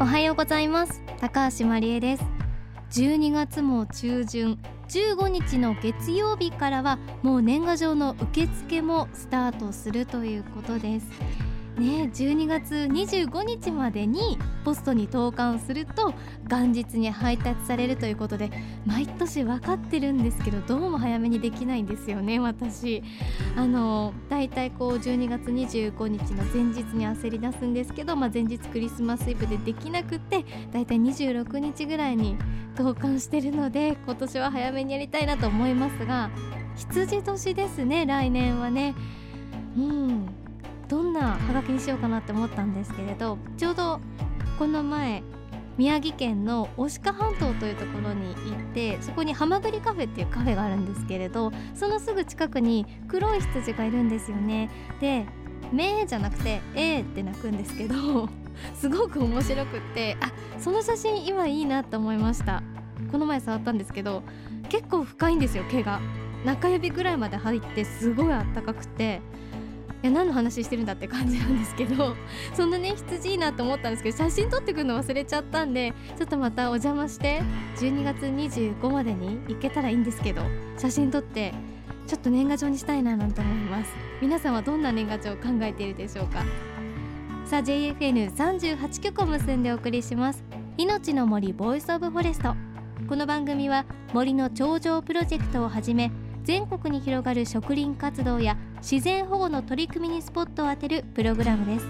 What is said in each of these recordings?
おはようございます。高橋真理恵です。12月も中旬15日の月曜日からはもう年賀状の受付もスタートするということです。ね、12月25日までにポストに投函すると元日に配達されるということで毎年分かってるんですけどどうも早めにできないんですよね私。あのだいたいこう12月25日の前日に焦り出すんですけど、まあ、前日クリスマスイブでできなくてだいたい26日ぐらいに投函してるので今年は早めにやりたいなと思いますが羊年ですね来年はね。うん。どんなハガキにしようかなって思ったんですけれどちょうどこの前宮城県の牡鹿半島というところに行ってそこにハマグリカフェっていうカフェがあるんですけれどそのすぐ近くに黒い羊がいるんですよね。で「め」じゃなくて「え」って鳴くんですけど すごく面白くってあその写真今いいなと思いました。この前触ったんですけど結構深いんですよ毛が。中指ぐらいまで入ってすごいあったかくてや何の話してるんだって感じなんですけど そんなね羊いいなと思ったんですけど写真撮ってくるの忘れちゃったんでちょっとまたお邪魔して12月25までに行けたらいいんですけど写真撮ってちょっと年賀状にしたいななんて思います。皆さんはどんな年賀状を考えているでしょうか。さあ JFN38 曲を結んでお送りします。命の森 Voice of Forest。この番組は森の頂上プロジェクトをはじめ全国に広がる植林活動や自然保護の取り組みにスポットを当てるプログラムです。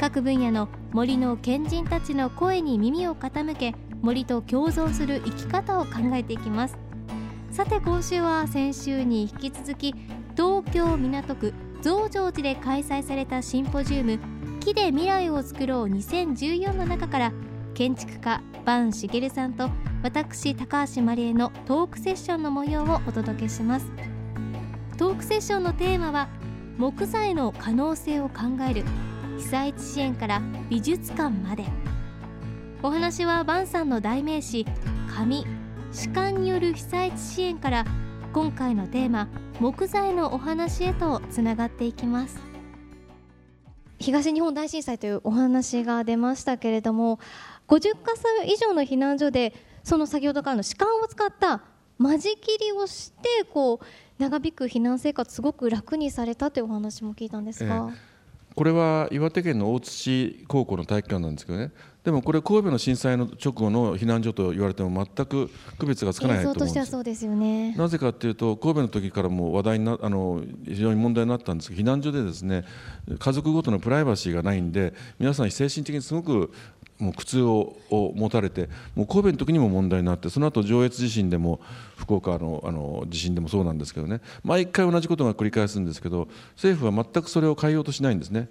各分野の森の賢人たちの声に耳を傾け森と共存する生き方を考えていきます。さて今週は先週に引き続き東京港区増上寺で開催されたシンポジウム木で未来を作ろう2014の中から建築家坂茂さんと私高橋真理恵のトークセッションの模様をお届けします。トークセッションのテーマは木材の可能性を考える。被災地支援から美術館まで。お話はバンさんの代名詞紙歯間による被災地支援から今回のテーマ木材のお話へとつながっていきます。東日本大震災というお話が出ましたけれども50か所以上の避難所でその先ほどからの歯間を使った間仕切りをしてこう長引く避難生活すごく楽にされたというお話も聞いたんですが、えこれは岩手県の大槌高校の体育館なんですけどね。でもこれ神戸の震災の直後の避難所と言われても全く区別がつかないと思うんですそうですよね。なぜかというと神戸の時からも話題になあの非常に問題になったんですが避難所でですね家族ごとのプライバシーがないんで皆さん精神的にすごくもう苦痛を持たれてもう神戸の時にも問題になってその後上越地震でも福岡のあの地震でもそうなんですけどね毎回同じことが繰り返すんですけど政府は全くそれを変えようとしないんですね。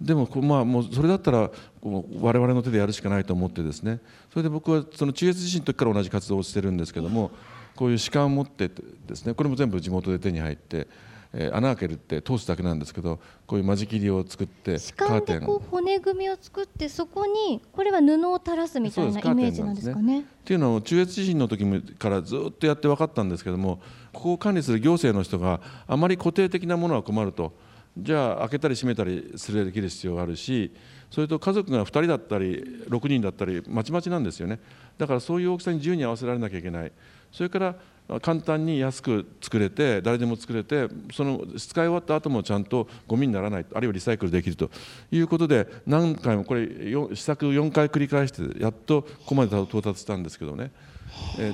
でもまあもうそれだったら我々の手でやるしかないと思ってですねそれで僕はその中越地震の時から同じ活動をしてるんですけどもこういう歯間を持ってですねこれも全部地元で手に入って。えー、穴開けるって通すだけなんですけどこういう間仕切りを作ってカーテ骨組みを作ってそこにこれは布を垂らすみたいなイメージなんですかね。っていうのを中越地震の時からずっとやって分かったんですけどもここを管理する行政の人があまり固定的なものは困ると。じゃあ開けたり閉めたりするできる必要があるし。それと家族が2人だったり6人だったりまちまちなんですよね。だからそういう大きさに自由に合わせられなきゃいけない。それから簡単に安く作れて誰でも作れてその使い終わった後もちゃんとゴミにならないあるいはリサイクルできると。いうことで何回もこれ試作4回繰り返してやっとここまで到達したんですけどね。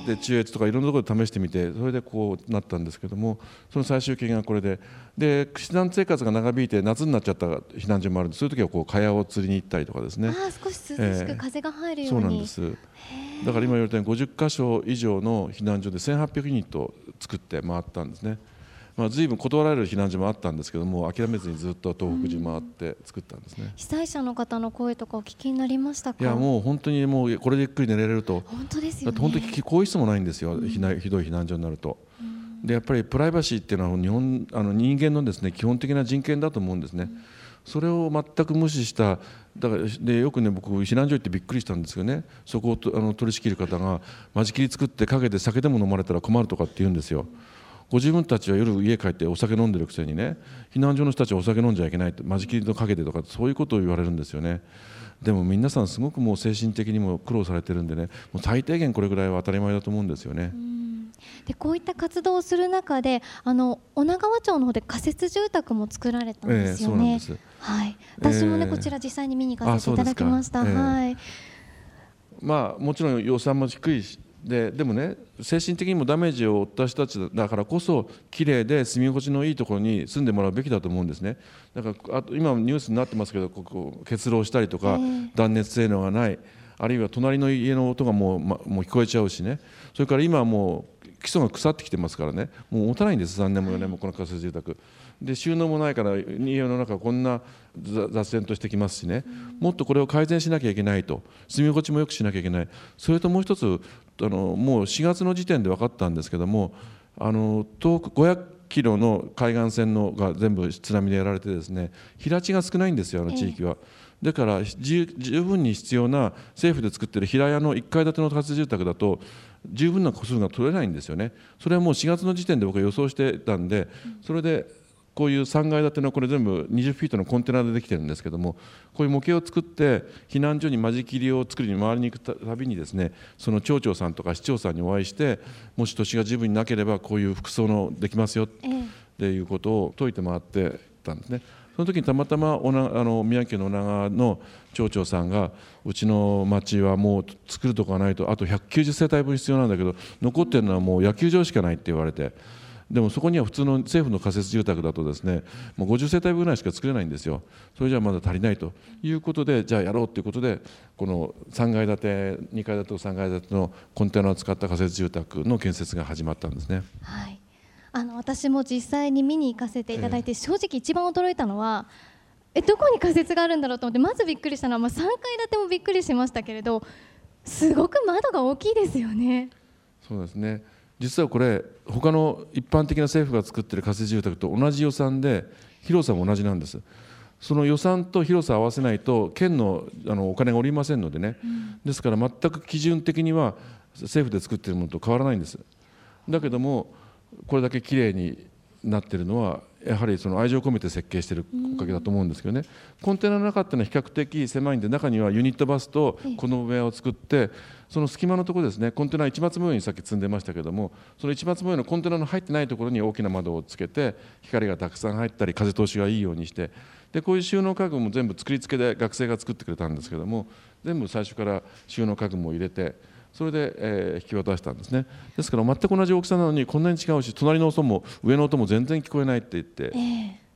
で中越とかいろんなところで試してみてそれでこうなったんですけどもその最終形がこれでで避難生活が長引いて夏になっちゃった避難所もあるんでそういう時はこう蚊帳を釣りに行ったりとかですね。あ少し涼しく風が入るように、そうなんです。だから今言われたように50箇所以上の避難所で1800ユニット作って回ったんですね。まあ、随分断られる避難所もあったんですけども諦めずにずっと東北地回って作ったんですね、うん、被災者の方の声とかお聞きになりましたいやもう本当にもうこれでゆっくり寝れると。本当ですよ、ね、本当に更衣室もないんですよ、うん、ひどい避難所になると、うん、でやっぱりプライバシーっていうのは日本あの人間のですね基本的な人権だと思うんですね、それを全く無視しただからでよくね僕避難所行ってびっくりしたんですよね。そこをあの取り仕切る方が間仕切り作って陰で酒でも飲まれたら困るとかって言うんですよご自分たちは夜家帰ってお酒飲んでるくせにね避難所の人たちはお酒飲んじゃいけないって間仕切りのかけてとかそういうことを言われるんですよね。でも皆さんすごくもう精神的にも苦労されてるんでねもう最低限これぐらいは当たり前だと思うんですよね。でこういった活動をする中であの女川町の方で仮設住宅も作られたんですよね。えー、はい、私もね、えー、こちら実際に見に行かせていただきました。えー、はい。まあもちろん予算も低いしででもね精神的にもダメージを負った人たちだからこそ綺麗で住み心地のいいところに住んでもらうべきだと思うんですね。だからあと今ニュースになってますけどここ結露したりとか、断熱性能がないあるいは隣の家の音がもう,、ま、もう聞こえちゃうしね。それから今はもう基礎が腐ってきてますからね。もう持たないんです3年も4年もこの仮設住宅。で収納もないから家の中こんな雑然としてきますしね、もっとこれを改善しなきゃいけないと。住み心地も良くしなきゃいけない。それともう一つあのもう4月の時点で分かったんですけどもあの遠く500キロの海岸線のが全部津波でやられてですね平地が少ないんですよあの地域は。だから十分に必要な政府で作っている平屋の1階建ての仮設住宅だと十分な個数が取れないんですよね。それはもう4月の時点で僕は予想してたんでそれでこういう3階建てのこれ全部20フィートのコンテナでできてるんですけどもこういう模型を作って避難所に間仕切りを作りに回りに行くたびにですねその町長さんとか市長さんにお会いしてもし土地が十分になければこういう服装のできますよっていうことを説いて回ってたんですね。その時にたまたまおなあの宮城県の女川の町長さんがうちの町はもう作るとこがないとあと190世帯分必要なんだけど残ってるのはもう野球場しかないって言われて。でもそこには普通の政府の仮設住宅だとですねもう50世帯分ぐらいしか作れないんですよそれじゃまだ足りないということでじゃあやろうということでこの3階建て2階建てと3階建てのコンテナを使った仮設住宅の建設が始まったんですね。はいあの私も実際に見に行かせていただいて、正直一番驚いたのはえどこに仮設があるんだろうと思ってまずびっくりしたのは、まあ、3階建てもびっくりしましたけれどすごく窓が大きいですよね。そうですね実はこれ他の一般的な政府が作っている仮設住宅と同じ予算で広さも同じなんです。その予算と広さを合わせないと県のあのお金がおりませんのでね、うん、ですから全く基準的には政府で作っているものと変わらないんです。だけどもこれだけきれいになってるのはやはりその愛情を込めて設計しているおかげだと思うんですけどね、コンテナの中っていうのは比較的狭いんで中にはユニットバスとこの上を作ってその隙間のところですねコンテナ市松模様にさっき積んでましたけどもその市松模様のコンテナの入ってないところに大きな窓をつけて光がたくさん入ったり風通しがいいようにしてでこういう収納家具も全部作り付けで学生が作ってくれたんですけども全部最初から収納家具も入れてそれで、えー、引き渡したんですね。ですから全く同じ大きさなのにこんなに違うし隣の音も上の音も全然聞こえないって言って。えー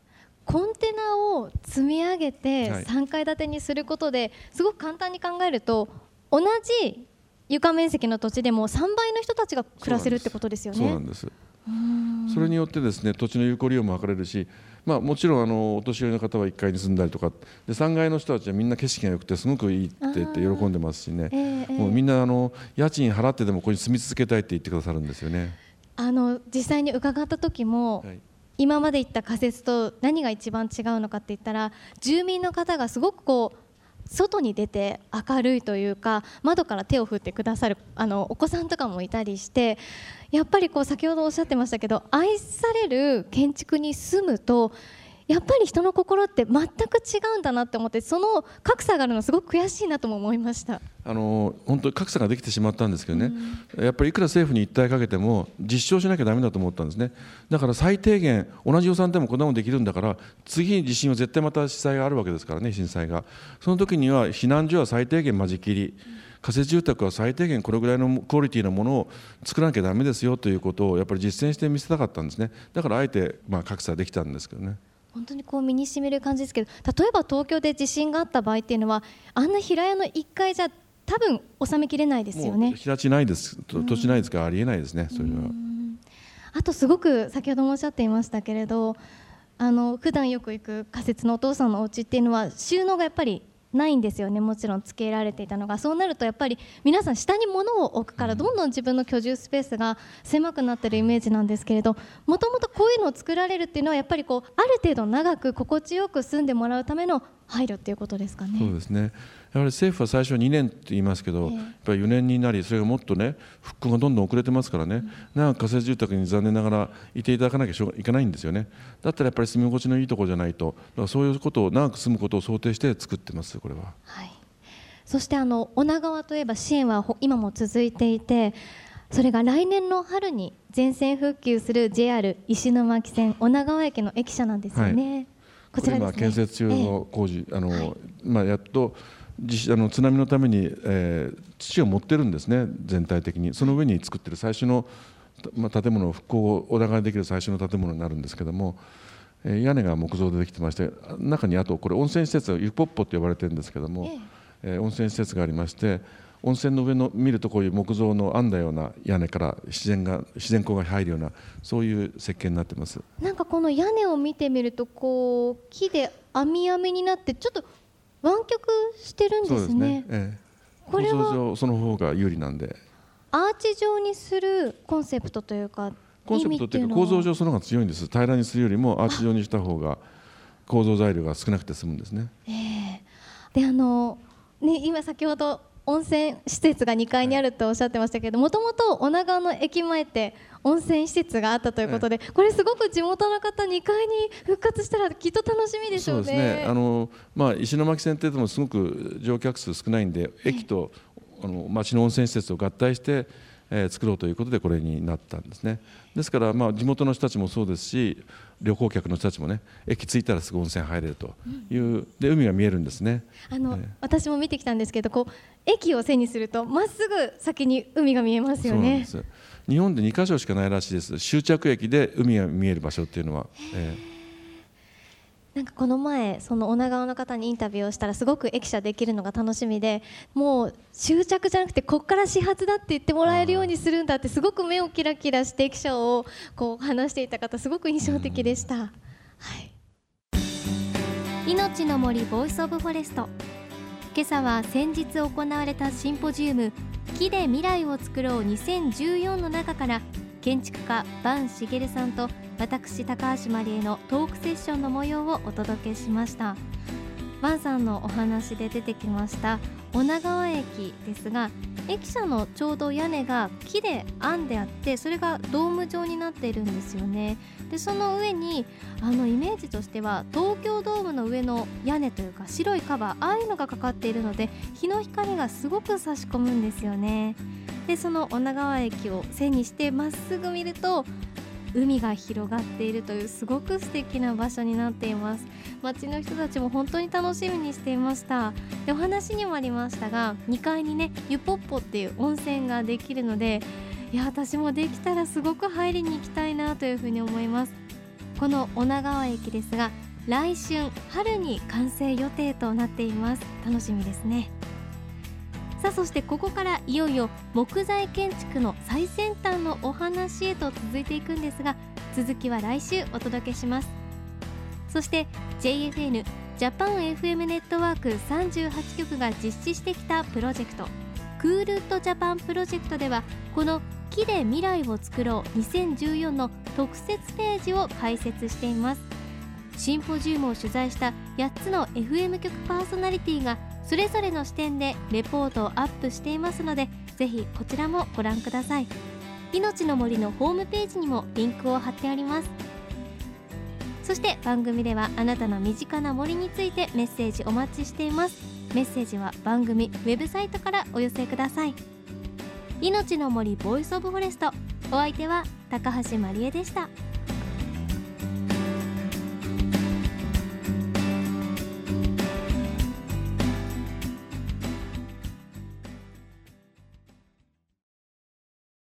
コンテナを積み上げて3階建てにすることですごく簡単に考えると同じ床面積の土地でも3倍の人たちが暮らせるってことですよね。そうなんですそれによってですね土地の有効利用も図れるし、まあ、もちろんあのお年寄りの方は1階に住んだりとかで3階の人たちはみんな景色が良くてすごくいいって言って喜んでますしね、えー、もうみんなあの家賃払ってでもここに住み続けたいって言ってくださるんですよね。あの実際に伺った時も、はい。今まで言った仮説と何が一番違うのかって言ったら住民の方がすごくこう外に出て明るいというか窓から手を振ってくださるあのお子さんとかもいたりしてやっぱりこう先ほどおっしゃってましたけど愛される建築に住むとやっぱり人の心って全く違うんだなって思ってその格差があるのすごく悔しいなとも思いました。あの本当に格差ができてしまったんですけどね、うん、やっぱりいくら政府に訴えかけても実証しなきゃだめだと思ったんですね。だから最低限同じ予算でもこんなもんできるんだから次に地震は絶対また被災があるわけですからね震災が。その時には避難所は最低限間仕切り。仮設住宅は最低限これぐらいのクオリティのものを作らなきゃだめですよということをやっぱり実践してみせたかったんですね。だからあえてまあ格差できたんですけどね。本当にこう身にしみる感じですけど例えば東京で地震があった場合っていうのはあんな平屋の1階じゃ多分収めきれないですよね。平地ないです。土地ないですか？らありえないですねそれは。あとすごく先ほどもおっしゃっていましたけれどあの普段よく行く仮設のお父さんのお家っていうのは収納がやっぱりないんですよねもちろんつけられていたのが。そうなるとやっぱり皆さん下に物を置くからどんどん自分の居住スペースが狭くなってるイメージなんですけれどもともとこういうのを作られるっていうのはやっぱりこうある程度長く心地よく住んでもらうための配慮っていうことですかね。そうですね。やはり政府は最初2年って言いますけど、えー、やっぱり4年になりそれがもっとね復興がどんどん遅れてますからね、うん、長く仮設住宅に残念ながらいていただかなきゃいけないんですよね。だったらやっぱり住み心地のいいところじゃないとそういうことを長く住むことを想定して作ってますこれは。はい。そしてあの女川といえば支援は今も続いていてそれが来年の春に全線復旧する JR 石巻線女川駅の駅舎なんですよね。はい、こちら、ね、今建設中の工事、ええ、あの、はい、まあやっとあの津波のために、えー、土を持ってるんですね全体的に。その上に作ってる最初の、まあ、建物復興をお互いできる最初の建物になるんですけども、えー、屋根が木造でできてまして中にあとこれ温泉施設ユポッポって呼ばれてるんですけども、ええ。えー、温泉施設がありまして温泉の上の見るとこういう木造の編んだような屋根から自然が自然光が入るようなそういう設計になってます。なんかこの屋根を見てみるとこう木で網網になってちょっと湾曲してるんですね。そうですね。ええ、これはその方が有利なんで。アーチ状にするコンセプトというかコンセプトっていうか構造上その方が強いんです。平らにするよりもアーチ状にした方が構造材料が少なくて済むんですね。えー、であのね、今先ほど温泉施設が2階にあるっておっしゃってましたけどもともと女川の駅前って温泉施設があったということで、これすごく地元の方2階に復活したらきっと楽しみでしょうね。そうですね。あの、まあ、石巻線ってでもすごく乗客数少ないんで駅とあの町の温泉施設を合体してえー、作ろうということでこれになったんですね。ですからまあ地元の人たちもそうですし旅行客の人たちもね駅着いたらすぐ温泉入れるという、うん、で海が見えるんですね。あの、えー、私も見てきたんですけどこう駅を背にするとまっすぐ先に海が見えますよね。日本で2か所しかないらしいです。終着駅で海が見える場所っていうのは、えーなんかこの前その女川の方にインタビューをしたらすごく駅舎できるのが楽しみでもう終着じゃなくてここから始発だって言ってもらえるようにするんだってすごく目をキラキラして駅舎をこう話していた方すごく印象的でした、はい、命の森 Voice of Forest。今朝は先日行われたシンポジウム木で未来を作ろう2014の中から建築家坂茂さんと私高橋真理恵のトークセッションの模様をお届けしました。ワンさんのお話で出てきました。女川駅ですが駅舎のちょうど屋根が木で編んであってそれがドーム状になっているんですよね。でその上にあのイメージとしては東京ドームの上の屋根というか白いカバーああいうのがかかっているので日の光がすごく差し込むんですよね。でその女川駅を背にしてまっすぐ見ると海が広がっているというすごく素敵な場所になっています。街の人たちも本当に楽しみにしていました。でお話にもありましたが2階にねゆぽっぽっていう温泉ができるのでいや私もできたらすごく入りに行きたいなというふうに思います。この女川駅ですが来春春に完成予定となっています。楽しみですね。さあそしてここからいよいよ木材建築の最先端のお話へと続いていくんですが続きは来週お届けします。そして JFN ジャパン FM ネットワーク38局が実施してきたプロジェクト Cool Wood Japan Project ではこの木で未来を作ろう2014の特設ページを開設しています。シンポジウムを取材した8つの FM 局パーソナリティがそれぞれの視点でレポートをアップしていますのでぜひこちらもご覧ください。命の森のホームページにもリンクを貼ってあります。そして番組ではあなたの身近な森についてメッセージお待ちしています。メッセージは番組ウェブサイトからお寄せください。命の森 Voice of Forest。お相手は高橋まりえでした。